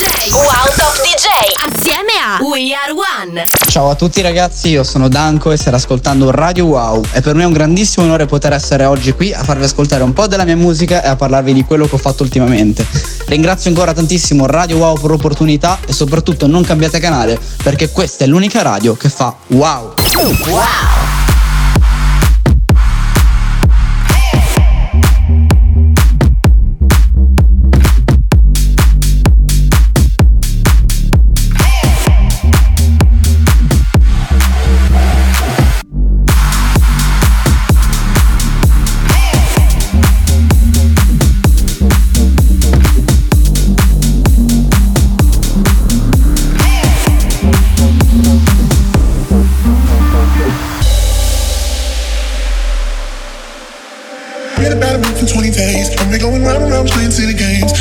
DJ. Wow Top DJ. Assieme a We Are One. Ciao a tutti ragazzi, io sono Danko e state ascoltando Radio Wow. E per me è un grandissimo onore poter essere oggi qui a farvi ascoltare un po' della mia musica e a parlarvi di quello che ho fatto ultimamente. Ringrazio ancora tantissimo Radio Wow per l'opportunità e soprattutto non cambiate canale perché questa è l'unica radio che fa wow. Wow!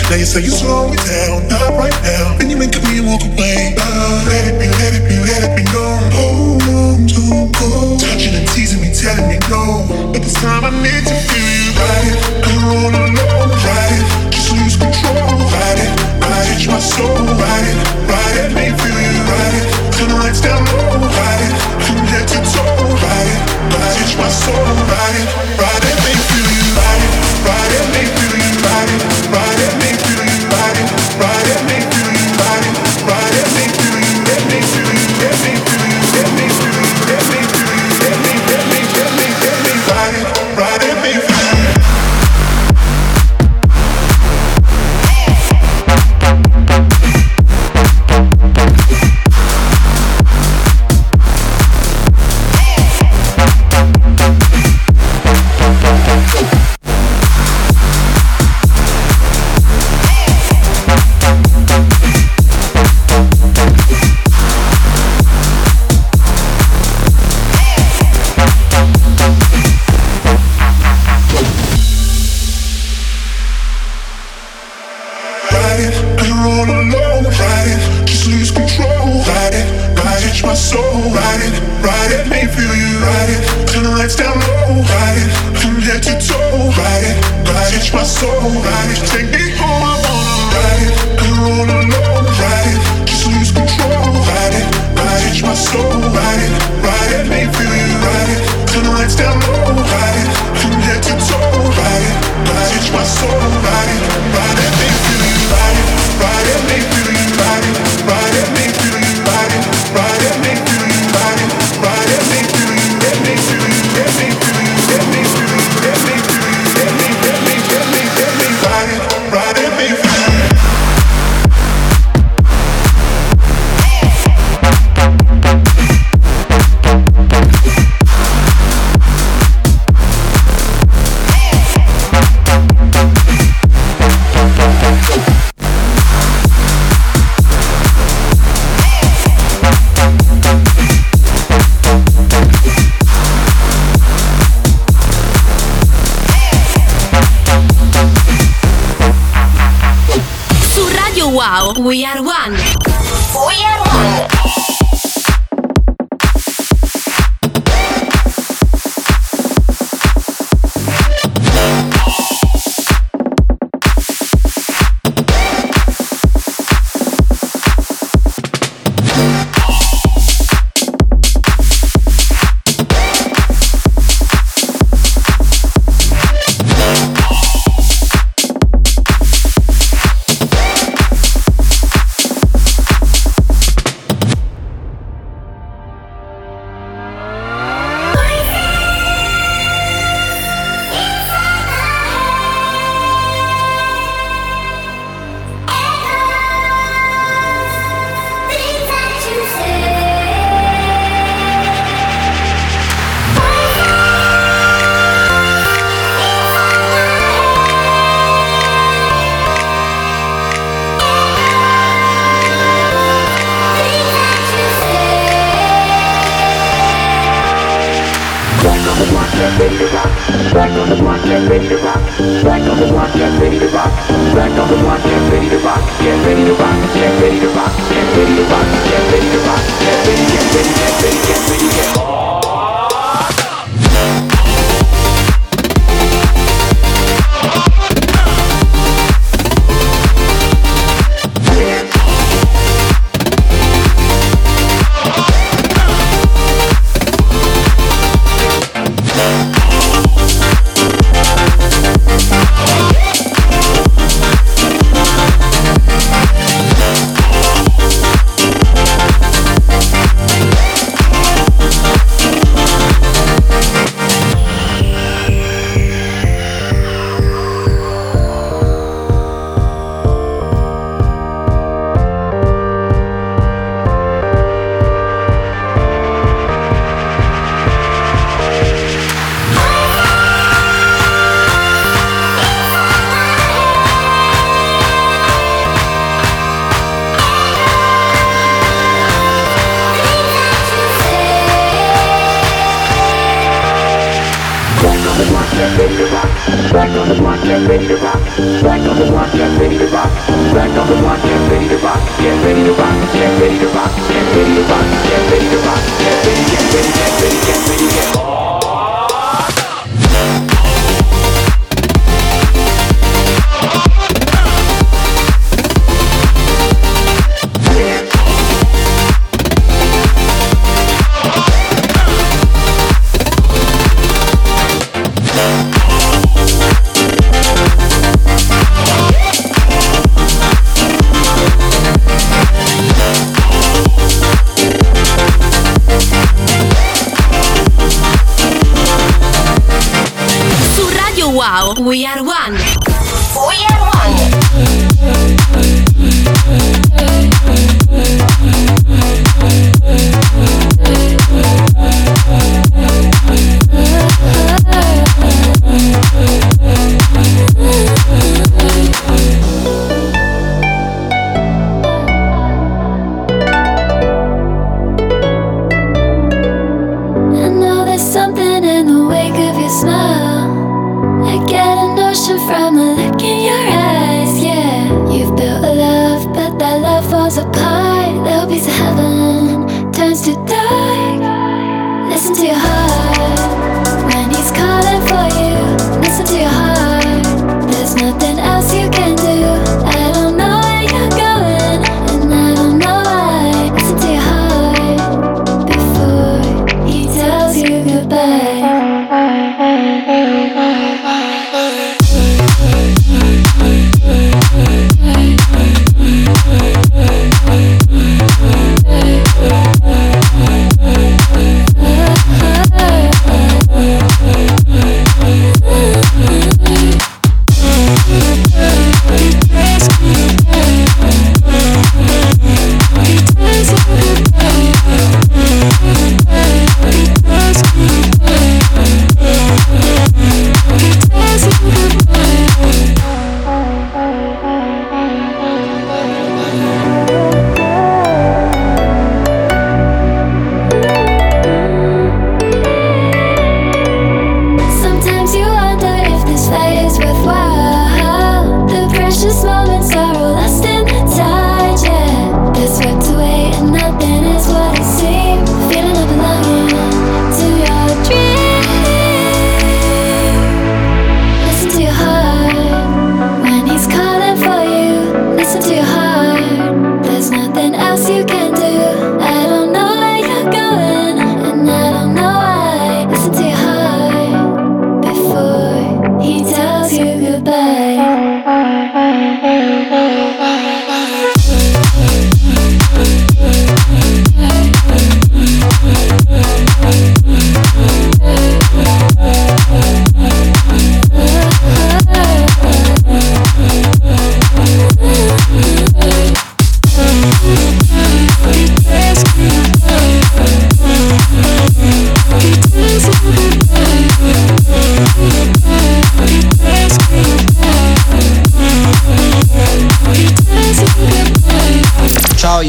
Now you say you slow it down, not right now. Then you make me walk away. Uh, let it be, let it be, let it be known. Hold on to go. Touching and teasing me, telling me no. But this time I need to feel you. Ride it, I'm all alone. Ride it, just lose control. It, ride it, my soul. Back on the block, get ready to rock. Back on the block, get ready to rock. Back on the block, get ready to rock. Get ready to rock. Get ready to rock. Get ready to rock. Get ready to rock. Get ready, get ready, get ready, get ready, get ready. love, but that love falls apart. That piece of heaven turns to dust.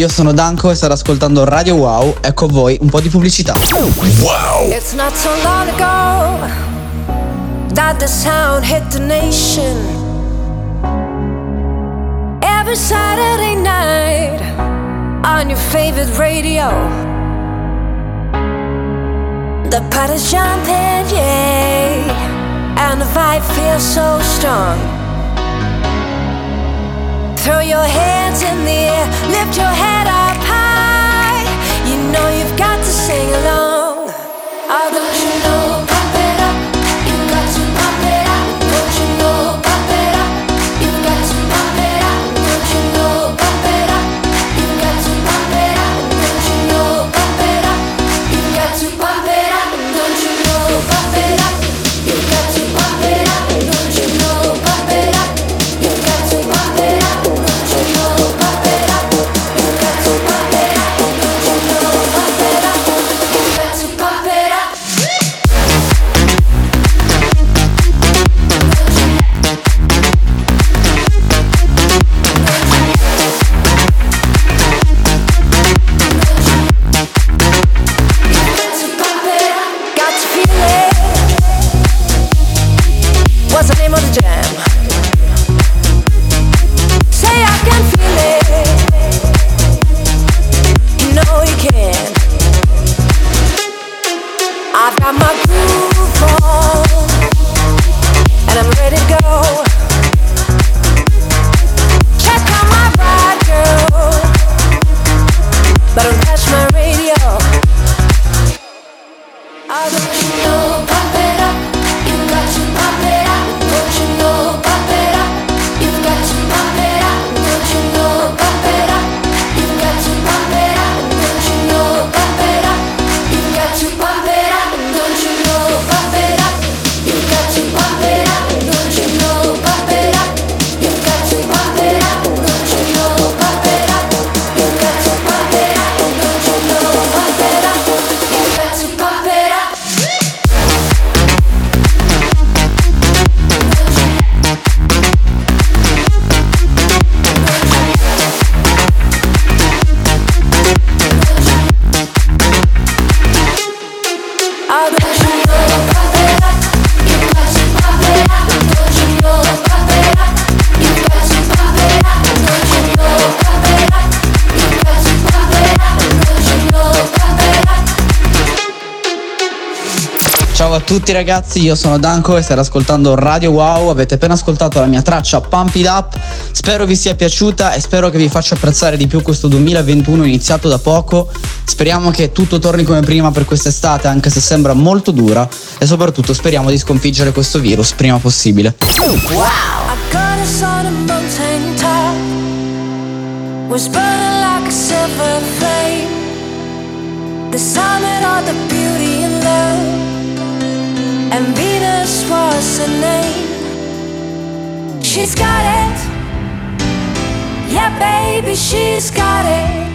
Io sono Danko e state ascoltando Radio Wow. Ecco a voi un po' di pubblicità. Wow! It's not so long ago that the sound hit the nation. Every Saturday night on your favorite radio. The party's jumping, yeah, and the vibe feels so strong. Throw your hands in the air, lift your head up tutti ragazzi, io sono Danko e state ascoltando Radio Wow, avete appena ascoltato la mia traccia Pump It Up, spero vi sia piaciuta e spero che vi faccia apprezzare di più questo 2021 iniziato da poco, speriamo che tutto torni come prima per quest'estate anche se sembra molto dura. E soprattutto speriamo di sconfiggere questo virus prima possibile. Wow! And Venus was her name. She's got it. Yeah, baby, she's got it.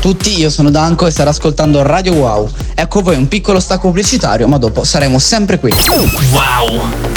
tutti, io sono Danco e starà ascoltando Radio Wow. Ecco voi un piccolo stacco pubblicitario, ma dopo saremo sempre qui. Wow!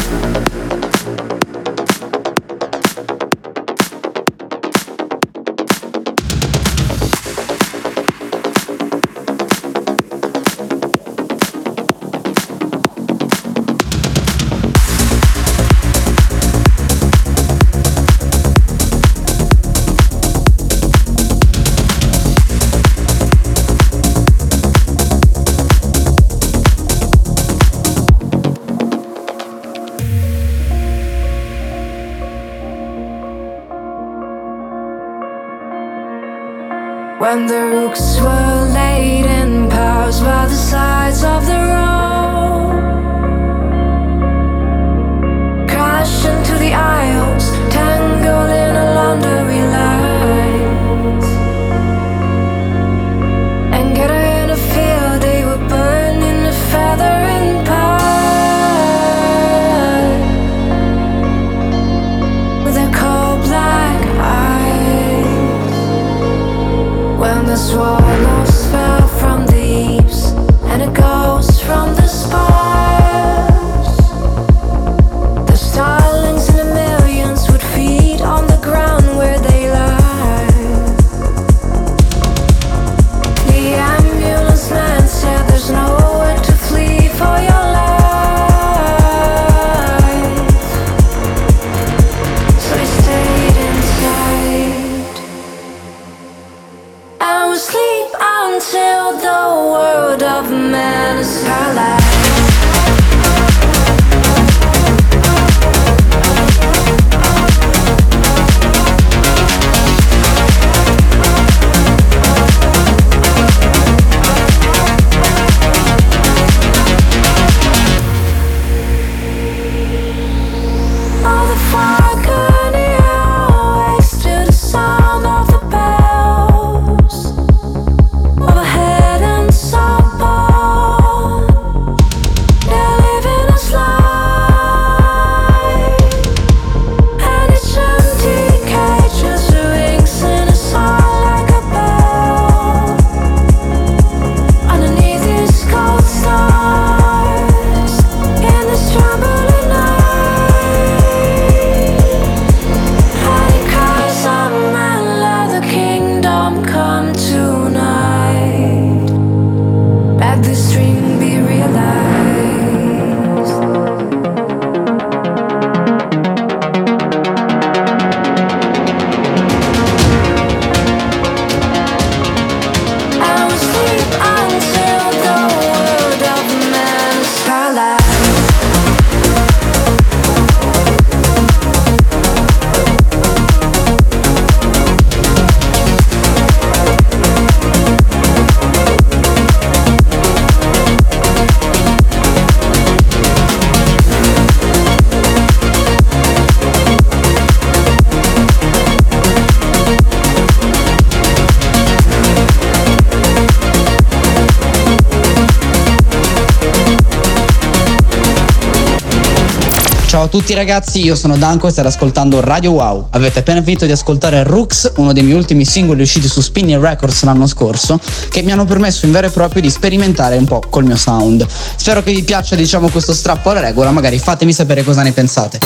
tutti ragazzi, io sono Danko e state ascoltando Radio Wow. Avete appena finito di ascoltare Rooks, uno dei miei ultimi singoli usciti su Spinning Records l'anno scorso, che mi hanno permesso in vero e proprio di sperimentare un po' col mio sound. Spero che vi piaccia, diciamo, questo strappo alla regola, magari fatemi sapere cosa ne pensate.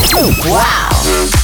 Wow!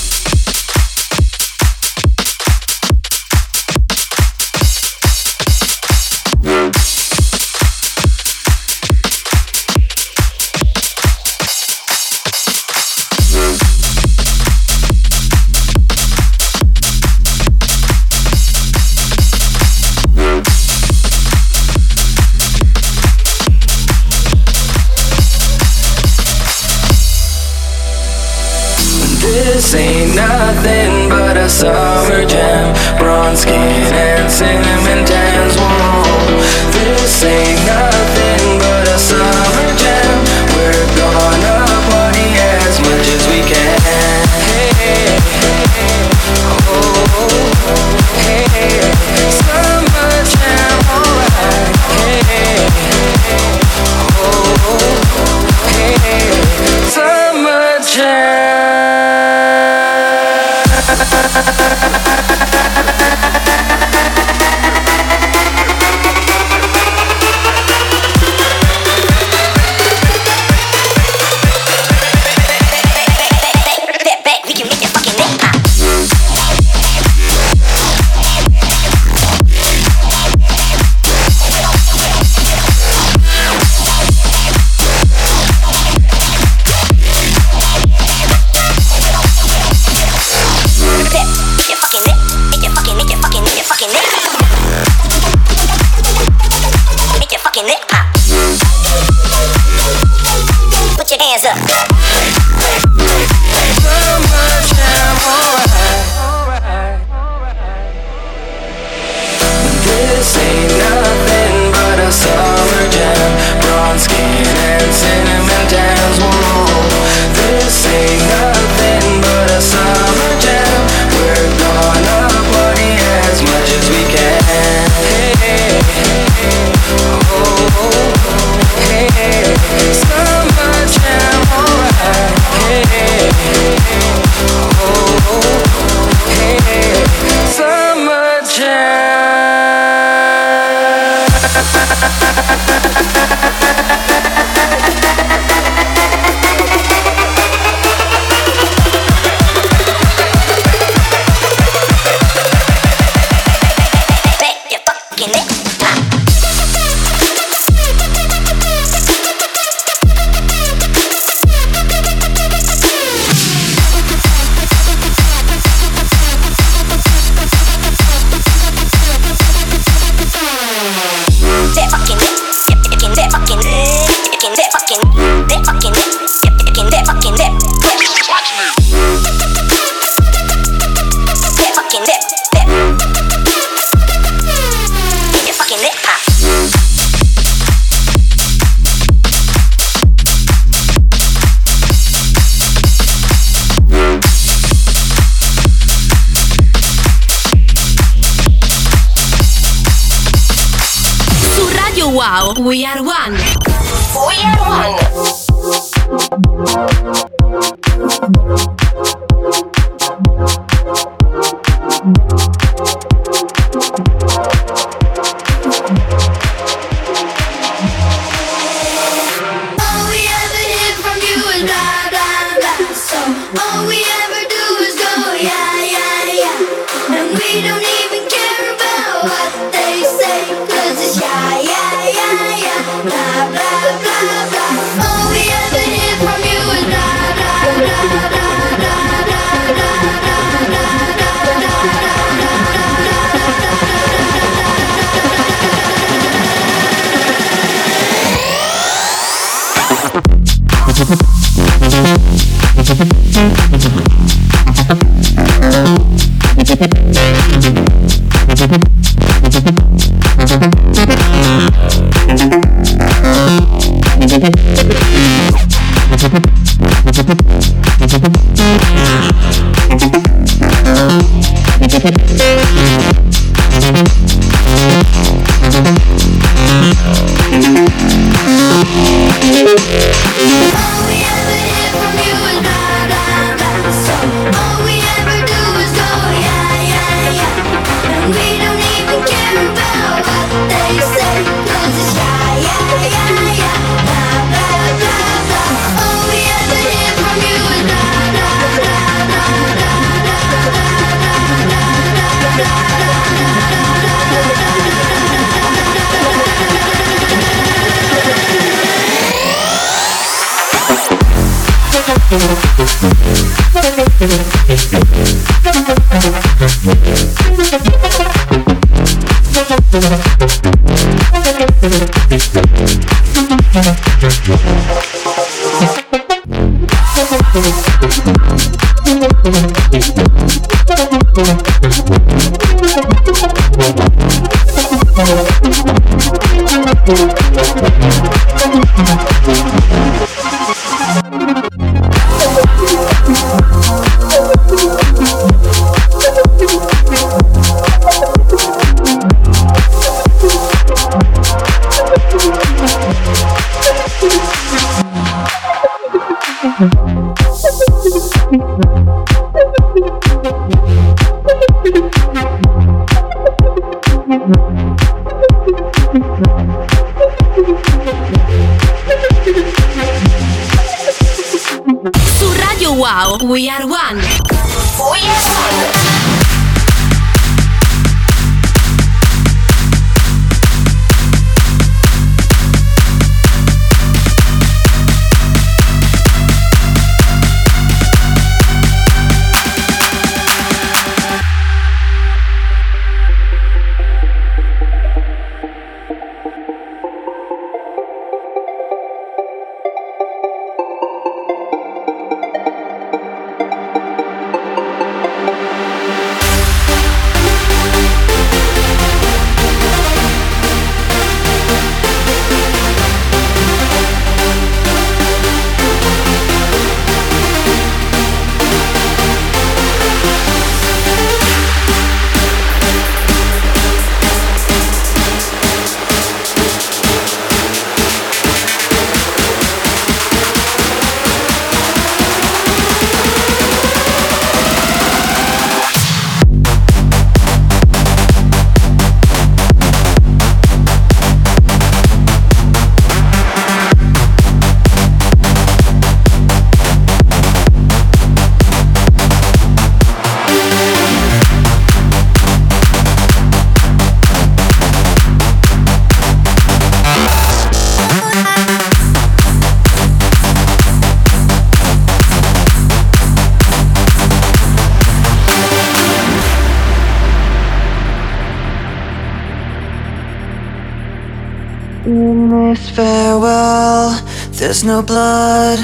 There's no blood,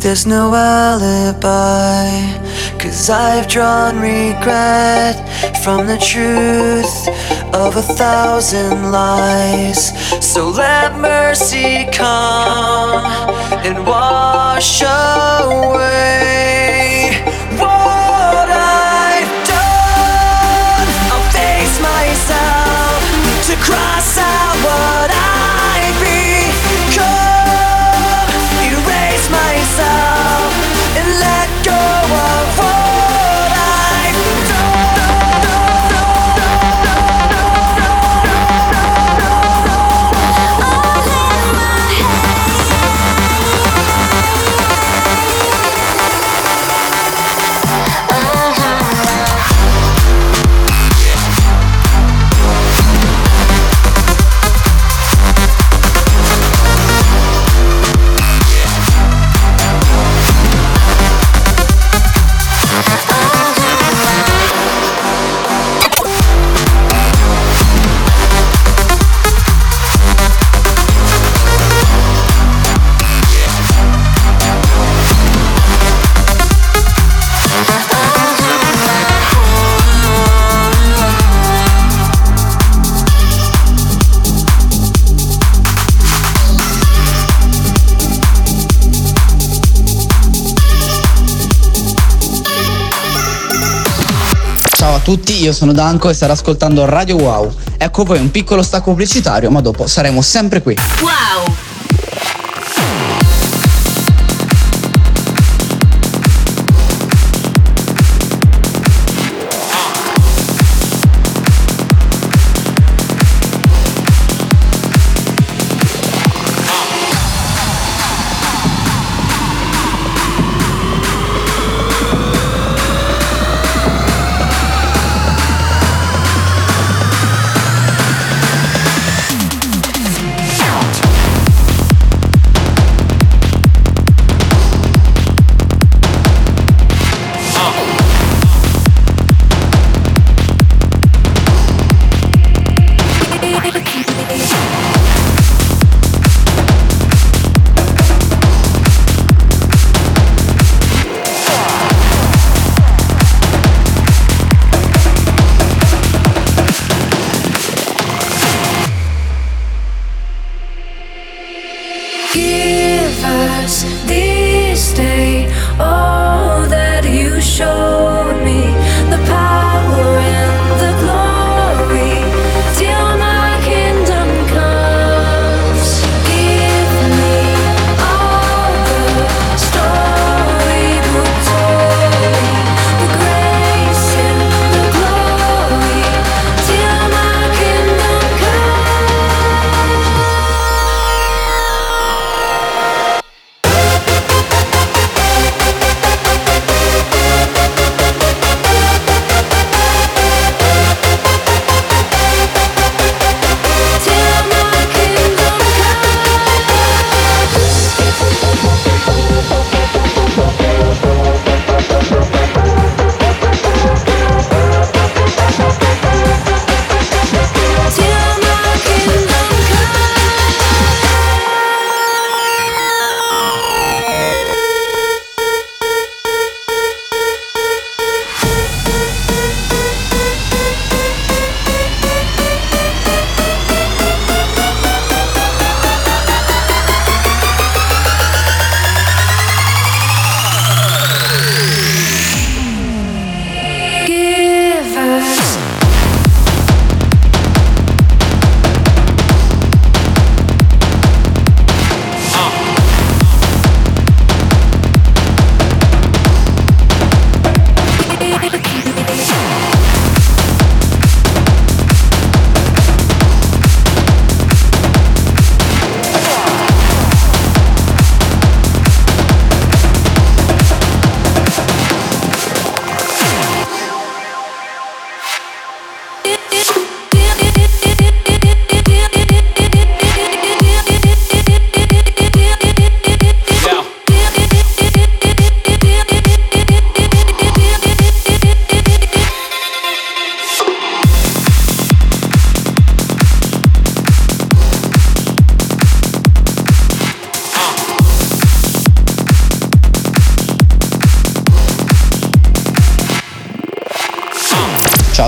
there's no alibi. Cause I've drawn regret from the truth of a thousand lies. So let mercy come and wash away what I've done. I'll face myself to cross out io sono Danko e state ascoltando Radio Wow. Ecco poi un piccolo stacco pubblicitario, ma dopo saremo sempre qui. Wow!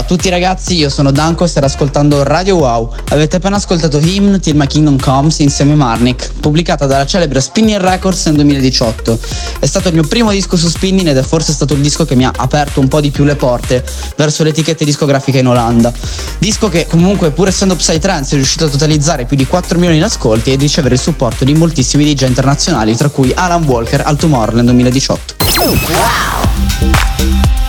Tutti ragazzi, io sono Danko e state ascoltando Radio Wow. Avete appena ascoltato Hymn Till My Kingdom Comes insieme a Marnik, pubblicata dalla celebre Spinning Records nel 2018. È stato il mio primo disco su Spinning ed è forse stato il disco che mi ha aperto un po' di più le porte verso le etichette discografiche in Olanda. Disco che comunque pur essendo Psytrance è riuscito a totalizzare più di 4 milioni di ascolti e ricevere il supporto di moltissimi DJ internazionali, tra cui Alan Walker al Tomorrowland 2018. Leave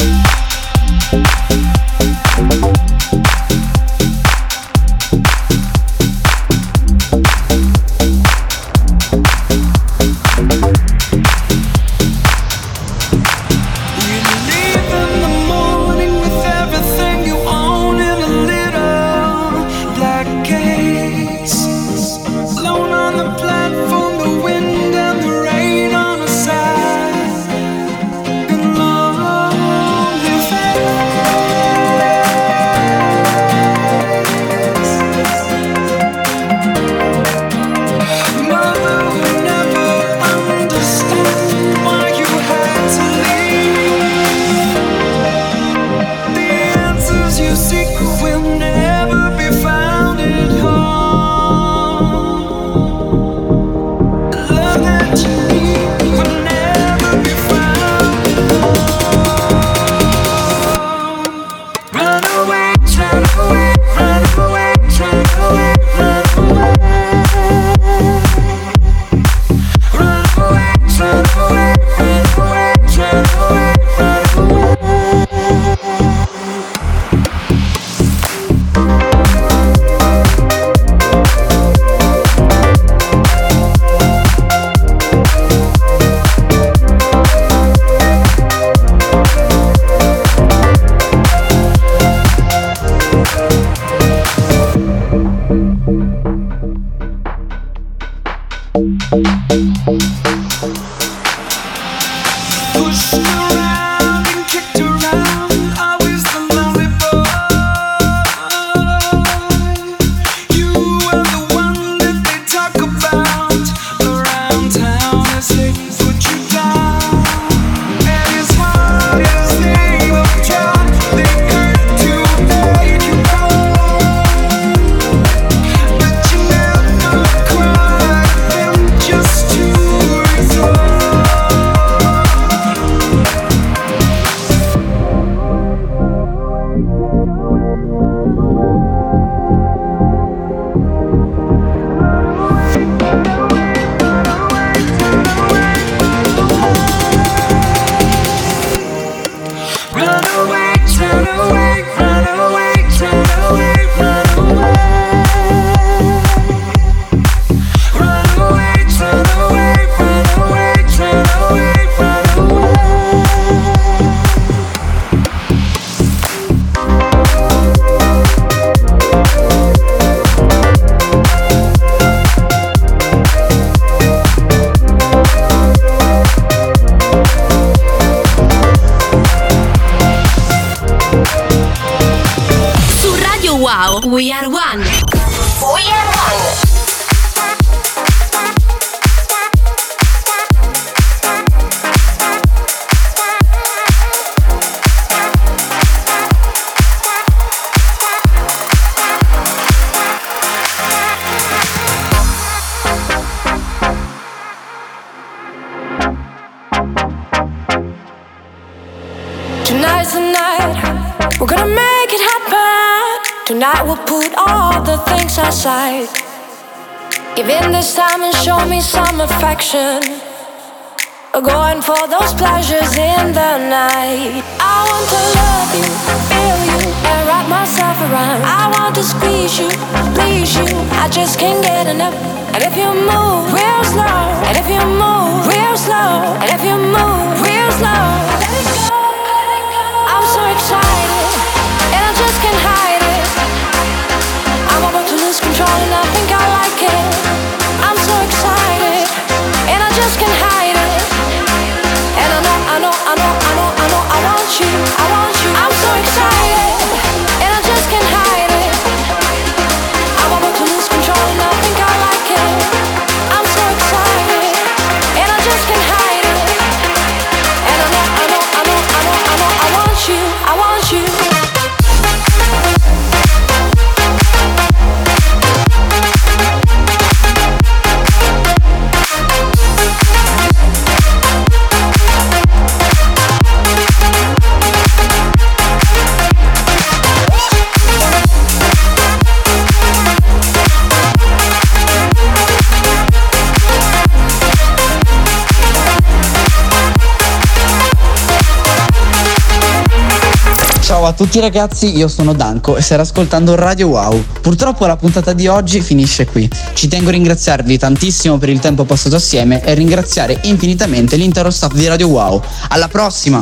in the night. I want to love you, feel you, and wrap myself around. I want to squeeze you, please you. I just can't get enough. And if you move real slow, and if you move real slow, and if you move real slow, let it go. I'm so excited, and I just can't hide it. I'm about to lose control, and I think I like it. Ciao a tutti ragazzi, io sono Danco e state ascoltando Radio Wow. Purtroppo la puntata di oggi finisce qui. Ci tengo a ringraziarvi tantissimo per il tempo passato assieme e ringraziare infinitamente l'intero staff di Radio Wow. Alla prossima!